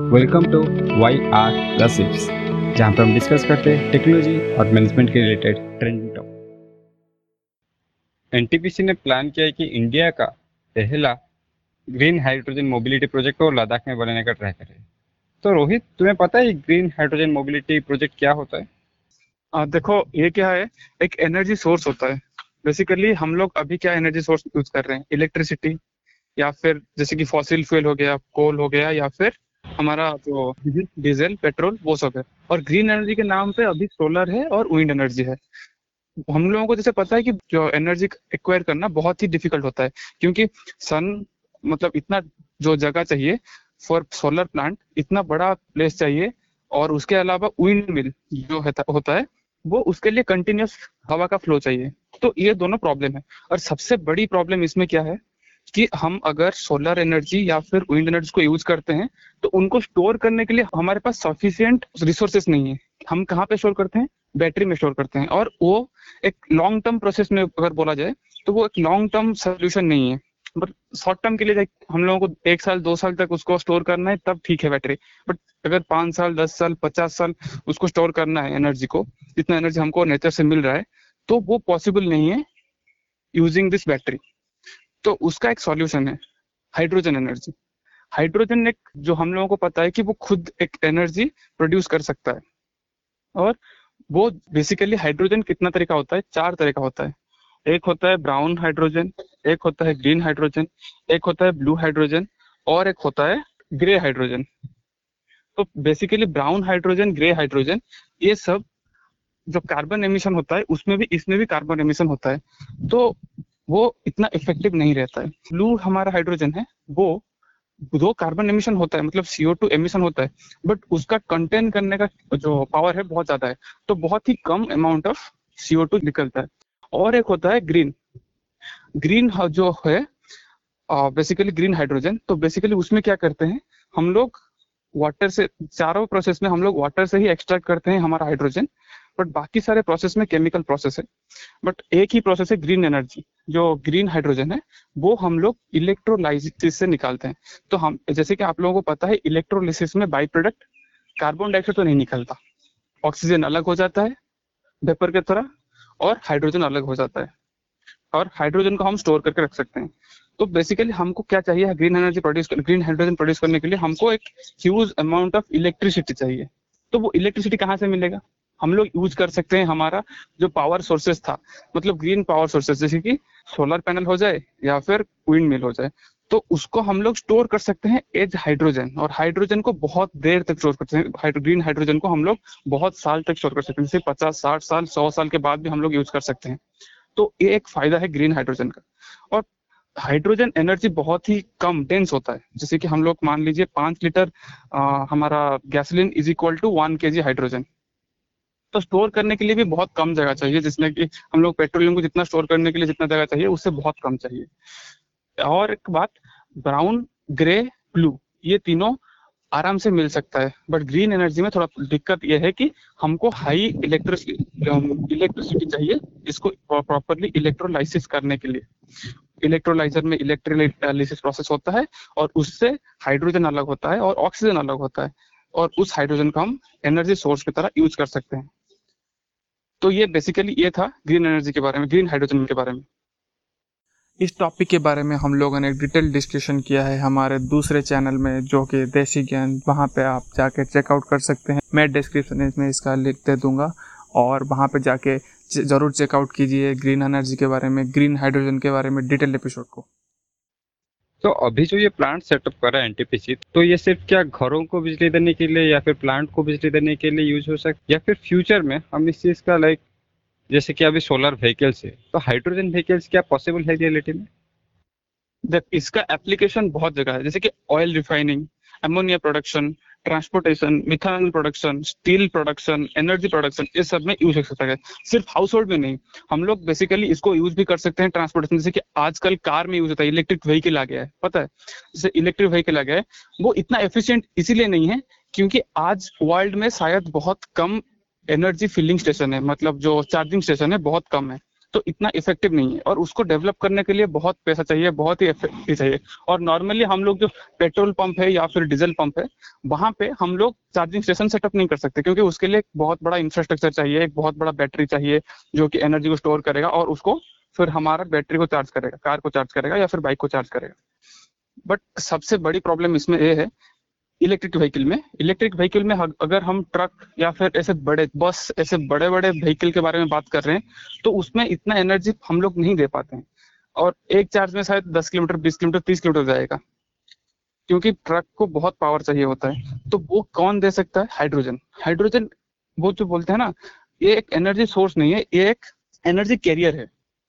Welcome to Y R the sips जहाँ पर हम डिस्कस करते हैं टेक्नोलॉजी और मैनेजमेंट के रिलेटेड ट्रेंडिंग टॉप एनटीपीसी ने प्लान किया है कि इंडिया का पहला ग्रीन हाइड्रोजन मोबिलिटी प्रोजेक्ट को लद्दाख में बनाने का ट्राई करे। तो रोहित तुम्हें पता है ग्रीन हाइड्रोजन मोबिलिटी प्रोजेक्ट क्या होता है? आ, देखो ये क्या है? एक एनर्जी सोर्स होता है। बेसिकली हम लोग अभी क्या एनर्जी सोर्स यूज़ कर रहे हैं? इलेक्ट्रिसिटी या फिर जैसे कि फॉसिल फ्यूल हो गया कोल हो गया या फिर हमारा जो डीजल पेट्रोल वो सब है। और ग्रीन एनर्जी के नाम पे अभी सोलर है और विंड एनर्जी है। हम लोगों को जैसे पता है कि जो एनर्जी एक्वायर करना बहुत ही डिफ़िकल्ट होता है क्योंकि सन मतलब इतना जो जगह चाहिए फॉर सोलर प्लांट इतना बड़ा प्लेस चाहिए और उसके अलावा विंड मिल जो है, होता है वो उसके लिए कंटिन्यूस हवा का फ्लो चाहिए। तो ये दोनों प्रॉब्लम है। और सबसे बड़ी प्रॉब्लम इसमें क्या है? कि हम अगर सोलर एनर्जी या फिर विंड एनर्जी को यूज़ करते हैं तो उनको स्टोर करने के लिए हमारे पास सफिशियंट रिसोर्सेस नहीं है। हम कहाँ पे स्टोर करते हैं? बैटरी में स्टोर करते हैं। और वो एक लॉन्ग टर्म प्रोसेस में अगर बोला जाए तो वो एक लॉन्ग टर्म सोल्यूशन नहीं है। बट शॉर्ट टर्म के लिए हम लोगों को एक साल, दो साल तक उसको स्टोर करना है, तब ठीक है बैटरी बट अगर पाँच साल, दस साल, पचास साल उसको स्टोर करना है एनर्जी को, जितना एनर्जी हमको नेचर से मिल रहा है तो वो पॉसिबल नहीं है यूजिंग दिस बैटरी तो उसका एक सॉल्यूशन है हाइड्रोजन एनर्जी हाइड्रोजन एक, जो हम लोगों को पता है कि वो खुद एक एनर्जी प्रोड्यूस कर सकता है। और वो बेसिकली हाइड्रोजन कितना तरीका होता है? चार तरह का होता है। एक होता है ब्राउन हाइड्रोजन एक होता है ग्रीन हाइड्रोजन एक होता है ब्लू हाइड्रोजन और एक होता है ग्रे हाइड्रोजन तो basically brown hydrogen grey hydrogen ये सब जो कार्बन एमिशन होता है, उसमें भी, इसमें भी कार्बन एमिशन होता है। तो वो इतना इफ़ेक्टिव नहीं रहता है। ब्लू हमारा हाइड्रोजन है, वो दो कार्बन एमिशन होता है मतलब सीओ टू एमिशन होता है बट उसका कंटेन करने का जो पावर है बहुत ज़्यादा है तो बहुत ही कम अमाउंट ऑफ़ सीओ टू निकलता है। और एक होता है ग्रीन ग्रीन जो है बेसिकली ग्रीन हाइड्रोजन तो बेसिकली उसमें क्या करते हैं, हम लोग वाटर से, चारों प्रोसेस में हम लोग वाटर से ही एक्सट्रैक्ट करते हैं हमारा हाइड्रोजन बट बाकी सारे प्रोसेस में केमिकल प्रोसेस है। बट एक ही प्रोसेस है ग्रीन एनर्जी जो ग्रीन हाइड्रोजन है, वो हम लोग इलेक्ट्रोलाइसिस से निकालते हैं। तो हम, जैसे कि आप लोगों को पता है इलेक्ट्रोलिसिस में बाई प्रोडक्ट कार्बन डाइऑक्साइड तो नहीं निकलता। ऑक्सीजन अलग हो जाता है वेपर के तरह, और हाइड्रोजन अलग हो जाता है। और हाइड्रोजन को हम स्टोर करके रख सकते हैं। तो बेसिकली हमको क्या चाहिए green energy produce green hydrogen produce करने के लिए हमको एक ह्यूज अमाउंट ऑफ़ इलेक्ट्रिसिटी चाहिए। तो वो इलेक्ट्रिसिटी कहाँ से मिलेगा? हम लोग यूज़ कर सकते हैं हमारा जो पावर सोर्सेस था। मतलब ग्रीन पावर सोर्सेस जैसे कि सोलर पैनल हो जाए या फिर विंड मिल हो जाए तो उसको हम लोग स्टोर कर सकते हैं एज हाइड्रोजन और हाइड्रोजन को बहुत देर तक स्टोर करते हैं। ग्रीन हाइड्रोजन को हम लोग बहुत साल तक स्टोर कर सकते हैं। जैसे पचास साठ साल सौ साल के बाद भी हम लोग यूज़ कर सकते हैं। तो ये एक फ़ायदा है ग्रीन हाइड्रोजन का। और हाइड्रोजन एनर्जी बहुत ही कम डेंस होता है। जैसे कि हम लोग मान लीजिए पाँच लीटर आ, हमारा gasoline is equal to one के हाइड्रोजन तो स्टोर करने के लिए भी बहुत कम जगह चाहिए, जिसमें कि हम लोग पेट्रोलियम को जितना स्टोर करने के लिए जितना जगह चाहिए, उससे बहुत कम चाहिए। और एक बात ब्राउन ग्रे ब्लू ये तीनों आराम से मिल सकता है। बट ग्रीन एनर्जी में थोड़ा दिक्कत यह है कि हमको हाई इलेक्ट्रिसिटी इलेक्ट्रिसिटी चाहिए इसको प्रॉपरली इलेक्ट्रोलाइसिस करने के लिए। इलेक्ट्रोलाइजर में इलेक्ट्रोलाइसिस प्रोसेस होता है, और उससे हाइड्रोजन अलग होता है, और ऑक्सीजन अलग होता है। और उस हाइड्रोजन को हम एनर्जी सोर्स की तरह यूज़ कर सकते हैं। तो ये बेसिकली ये था ग्रीन एनर्जी के बारे में ग्रीन हाइड्रोजन के बारे में। इस टॉपिक के बारे में हम लोगों ने डिटेल डिस्कशन किया है हमारे दूसरे चैनल में, जो कि देसी ज्ञान, वहाँ पे आप जाके चेकआउट कर सकते हैं। मैं डिस्क्रिप्शन में इसका लिंक दे दूँगा और वहाँ पे जाके ज़रूर चेकआउट कीजिए ग्रीन एनर्जी के बारे में ग्रीन हाइड्रोजन के बारे में डिटेल एपिसोड को। तो अभी जो ये प्लांट सेटअप करा है एनटीपीसी तो ये सिर्फ़ क्या घरों को बिजली देने के लिए या फिर प्लांट को बिजली देने के लिए यूज़ हो सकता या फिर फ्यूचर में हम इस चीज़ का लाइक जैसे कि अभी सोलर व्हीकल्स है तो हाइड्रोजन व्हीकल्स क्या पॉसिबल है रियलिटी में? देख, इसका एप्लीकेशन बहुत जगह है, जैसे कि oil refining ammonia production transportation methanol production steel production energy production इस सब में यूज़ हो सकता है। सिर्फ़ हाउस होल्ड में नहीं, हम लोग बेसिकली इसको यूज़ भी कर सकते हैं ट्रांसपोर्टेशन जैसे कि आजकल कार में यूज़ होता है इलेक्ट्रिक व्हीकल आ गया है, पता है? जैसे इलेक्ट्रिक व्हीकल आ गया है, वो इतना एफिशियंट इसीलिए नहीं है क्योंकि आज वर्ल्ड में शायद बहुत कम एनर्जी फिलिंग स्टेशन है मतलब जो चार्जिंग स्टेशन है, बहुत कम है। तो इतना इफ़ेक्टिव नहीं है। और उसको डेवलप करने के लिए बहुत पैसा चाहिए, बहुत ही इफ़ेक्टिव चाहिए। और नॉर्मली हम लोग जो पेट्रोल पंप है या फिर डीजल पंप है, वहाँ पे हम लोग चार्जिंग स्टेशन सेटअप नहीं कर सकते, क्योंकि उसके लिए एक बहुत बड़ा इंफ्रास्ट्रक्चर चाहिए, एक बहुत बड़ा बैटरी चाहिए, जो कि एनर्जी को स्टोर करेगा और उसको फिर हमारा बैटरी को चार्ज करेगा कार को चार्ज करेगा या फिर बाइक को चार्ज करेगा। बट सबसे बड़ी प्रॉब्लम इसमें यह है इलेक्ट्रिक व्हीकल में। इलेक्ट्रिक व्हीकल में अगर हम ट्रक या फिर ऐसे बड़े, बस, ऐसे बड़े बड़े व्हीकल के बारे में बात कर रहे हैं तो उसमें इतना एनर्जी हम लोग नहीं दे पाते हैं। और एक चार्ज में शायद दस किलोमीटर, बीस किलोमीटर, तीस किलोमीटर जाएगा। क्योंकि ट्रक को बहुत पावर चाहिए होता है। तो वो कौन दे सकता है? हाइड्रोजन। हाइड्रोजन, वो जो बोलते हैं ना, ये एक एनर्जी सोर्स नहीं है, ये एक एनर्जी कैरियर है।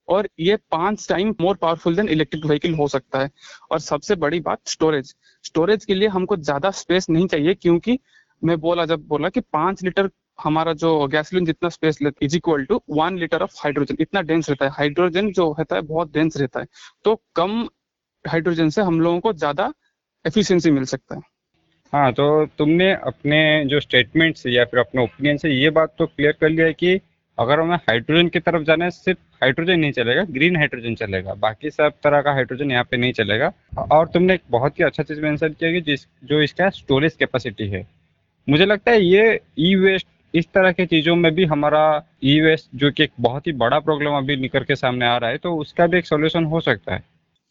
और ये पाँच time more powerful than electric vehicle हो सकता है। और सबसे बड़ी बात स्टोरेज। स्टोरेज के लिए हमको ज़्यादा स्पेस नहीं चाहिए, क्योंकि मैं बोला, जब बोला कि पाँच लीटर हमारा जो गैसोलीन जितना स्पेस लेता is equal to one litre of hydrogen इतना डेंस रहता है। हाइड्रोजन जो रहता है, बहुत डेंस रहता है। तो कम हाइड्रोजन से हम लोगों को ज़्यादा एफिशिएंसी मिल सकता है। हाँ तो तुमने अपने जो स्टेटमेंट्स या फिर अपने ओपिनियन से ये बात तो क्लियर कर लिया है कि अगर हमें हाइड्रोजन की तरफ़ जाना है, सिर्फ़ हाइड्रोजन नहीं चलेगा ग्रीन हाइड्रोजन चलेगा। बाकी सब तरह का हाइड्रोजन यहाँ पे नहीं चलेगा। और तुमने एक बहुत ही अच्छा चीज़ मेंशन किया कि जिस, जो इसका स्टोरेज कैपेसिटी है। मुझे लगता है ये ई वेस्ट इस तरह की चीज़ों में भी हमारा ई वेस्ट जो कि एक बहुत ही बड़ा प्रॉब्लम अभी निकल के सामने आ रहा है तो उसका भी एक सोल्यूशन हो सकता है।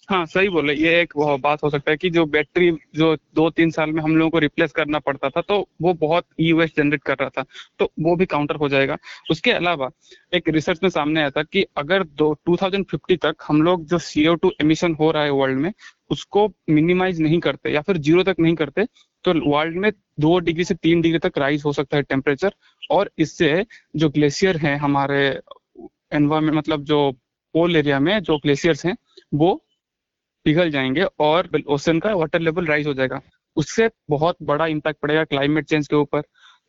हाँ सही बोले। ये एक बात हो सकता है कि जो बैटरी जो दो तीन साल में हम लोगों को रिप्लेस करना पड़ता था तो वो बहुत ई वेस्ट जनरेट कर रहा था तो वो भी काउंटर हो जाएगा। उसके अलावा एक रिसर्च में सामने आया था कि अगर दो 2050 तक हम लोग जो सीओ टू एमिशन हो रहा है वर्ल्ड में, उसको मिनिमाइज नहीं करते या फिर ज़ीरो तक नहीं करते तो वर्ल्ड में दो डिग्री से तीन डिग्री तक राइज हो सकता है टेम्परेचर और इससे जो ग्लेशियर है, हमारे एनवायरमेंट मतलब जो पोल एरिया में जो ग्लेशियर्स हैं, वो पिघल जाएँगे और ओशन का वाटर लेवल राइज हो जाएगा। उससे बहुत बड़ा इम्पैक्ट पड़ेगा क्लाइमेट चेंज के ऊपर।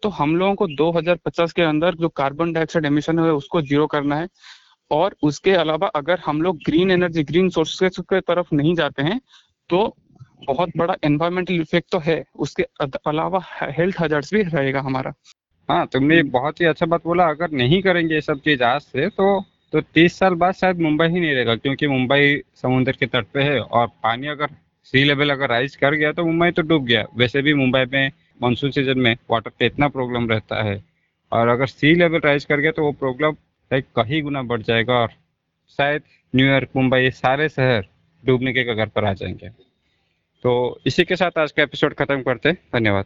तो हम लोगों को 2050 के अंदर जो कार्बन डाइऑक्साइड एमिशन है उसको ज़ीरो करना है। और उसके अलावा अगर हम लोग ग्रीन एनर्जी ग्रीन सोर्सेज के तरफ़ नहीं जाते हैं तो बहुत बड़ा एनवायरमेंटल इफ़ेक्ट तो है। उसके अलावा हेल्थ हजार्ड्स भी रहेगा हमारा। हाँ तुमने बहुत ही अच्छा बात बोला अगर नहीं करेंगे ये सब चीज़ आज से तो तो तीस साल बाद शायद मुंबई ही नहीं रहेगा, क्योंकि मुंबई समुद्र के तट पे है और पानी अगर सी लेवल अगर राइज कर गया तो मुंबई तो डूब गया। वैसे भी मुंबई में मानसून सीज़न में वाटर का इतना प्रॉब्लम रहता है। और अगर सी लेवल राइज कर गया तो वो प्रॉब्लम कहीं गुना बढ़ जाएगा और शायद न्यूयॉर्क मुंबई ये सारे शहर डूबने के कगार पर आ जाएँगे। तो इसी के साथ आज का एपिसोड खत्म करते हैं। धन्यवाद।